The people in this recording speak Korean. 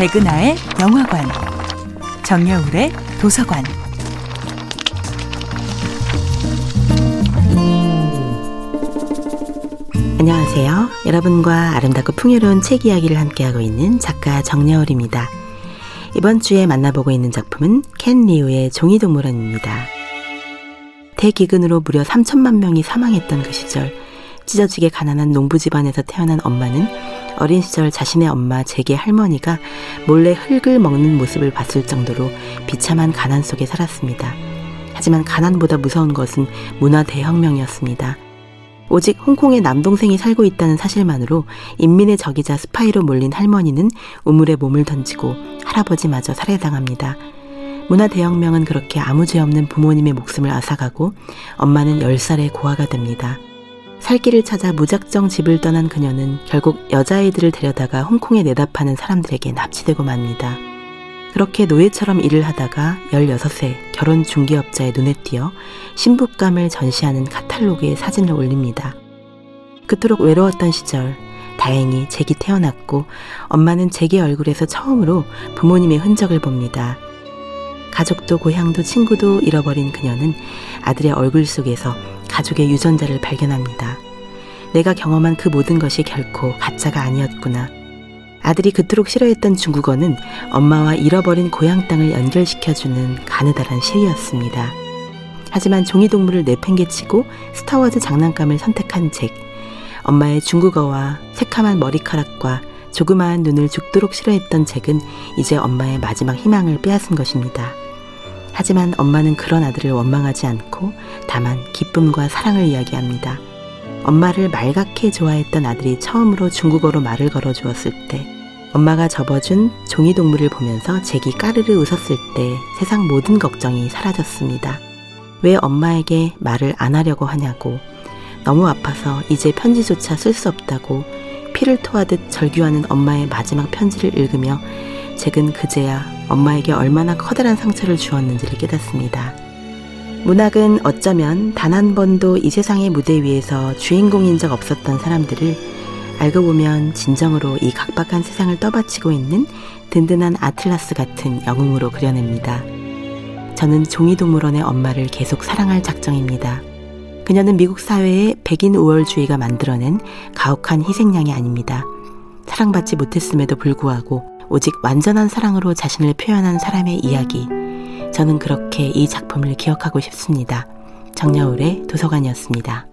백은하의 영화관, 정여울의 도서관. 안녕하세요. 여러분과 아름답고 풍요로운 책 이야기를 함께하고 있는 작가 정여울입니다. 이번 주에 만나보고 있는 작품은 켄 리우의 종이동물원입니다. 대기근으로 무려 3천만 명이 사망했던 그 시절, 찢어지게 가난한 농부 집안에서 태어난 엄마는 어린 시절 자신의 엄마 제게 할머니가 몰래 흙을 먹는 모습을 봤을 정도로 비참한 가난 속에 살았습니다. 하지만 가난보다 무서운 것은 문화 대혁명이었습니다. 오직 홍콩에 남동생이 살고 있다는 사실만으로 인민의 적이자 스파이로 몰린 할머니는 우물에 몸을 던지고 할아버지마저 살해당합니다. 문화 대혁명은 그렇게 아무 죄 없는 부모님의 목숨을 앗아가고 엄마는 10살의 고아가 됩니다. 살 길을 찾아 무작정 집을 떠난 그녀는 결국 여자아이들을 데려다가 홍콩에 내다 파는 사람들에게 납치되고 맙니다. 그렇게 노예처럼 일을 하다가 16세 결혼 중개업자의 눈에 띄어 신부감을 전시하는 카탈로그에 사진을 올립니다. 그토록 외로웠던 시절 다행히 잭이 태어났고 엄마는 잭의 얼굴에서 처음으로 부모님의 흔적을 봅니다. 가족도 고향도 친구도 잃어버린 그녀는 아들의 얼굴 속에서 가족의 유전자를 발견합니다. 내가 경험한 그 모든 것이 결코 가짜가 아니었구나. 아들이 그토록 싫어했던 중국어는 엄마와 잃어버린 고향 땅을 연결시켜주는 가느다란 시이었습니다. 하지만 종이동물을 내팽개치고 스타워즈 장난감을 선택한 잭. 엄마의 중국어와 새카만 머리카락과 조그마한 눈을 죽도록 싫어했던 잭은 이제 엄마의 마지막 희망을 빼앗은 것입니다. 하지만 엄마는 그런 아들을 원망하지 않고 다만 기쁨과 사랑을 이야기합니다. 엄마를 말갛게 좋아했던 아들이 처음으로 중국어로 말을 걸어 주었을 때 엄마가 접어준 종이동물을 보면서 잭이 까르르 웃었을 때 세상 모든 걱정이 사라졌습니다. 왜 엄마에게 말을 안 하려고 하냐고 너무 아파서 이제 편지조차 쓸 수 없다고 피를 토하듯 절규하는 엄마의 마지막 편지를 읽으며 잭은 그제야 엄마에게 얼마나 커다란 상처를 주었는지를 깨닫습니다. 문학은 어쩌면 단 한 번도 이 세상의 무대 위에서 주인공인 적 없었던 사람들을 알고 보면 진정으로 이 각박한 세상을 떠받치고 있는 든든한 아틀라스 같은 영웅으로 그려냅니다. 저는 종이동물원의 엄마를 계속 사랑할 작정입니다. 그녀는 미국 사회의 백인 우월주의가 만들어낸 가혹한 희생양이 아닙니다. 사랑받지 못했음에도 불구하고 오직 완전한 사랑으로 자신을 표현한 사람의 이야기. 저는 그렇게 이 작품을 기억하고 싶습니다. 정여울의 도서관이었습니다.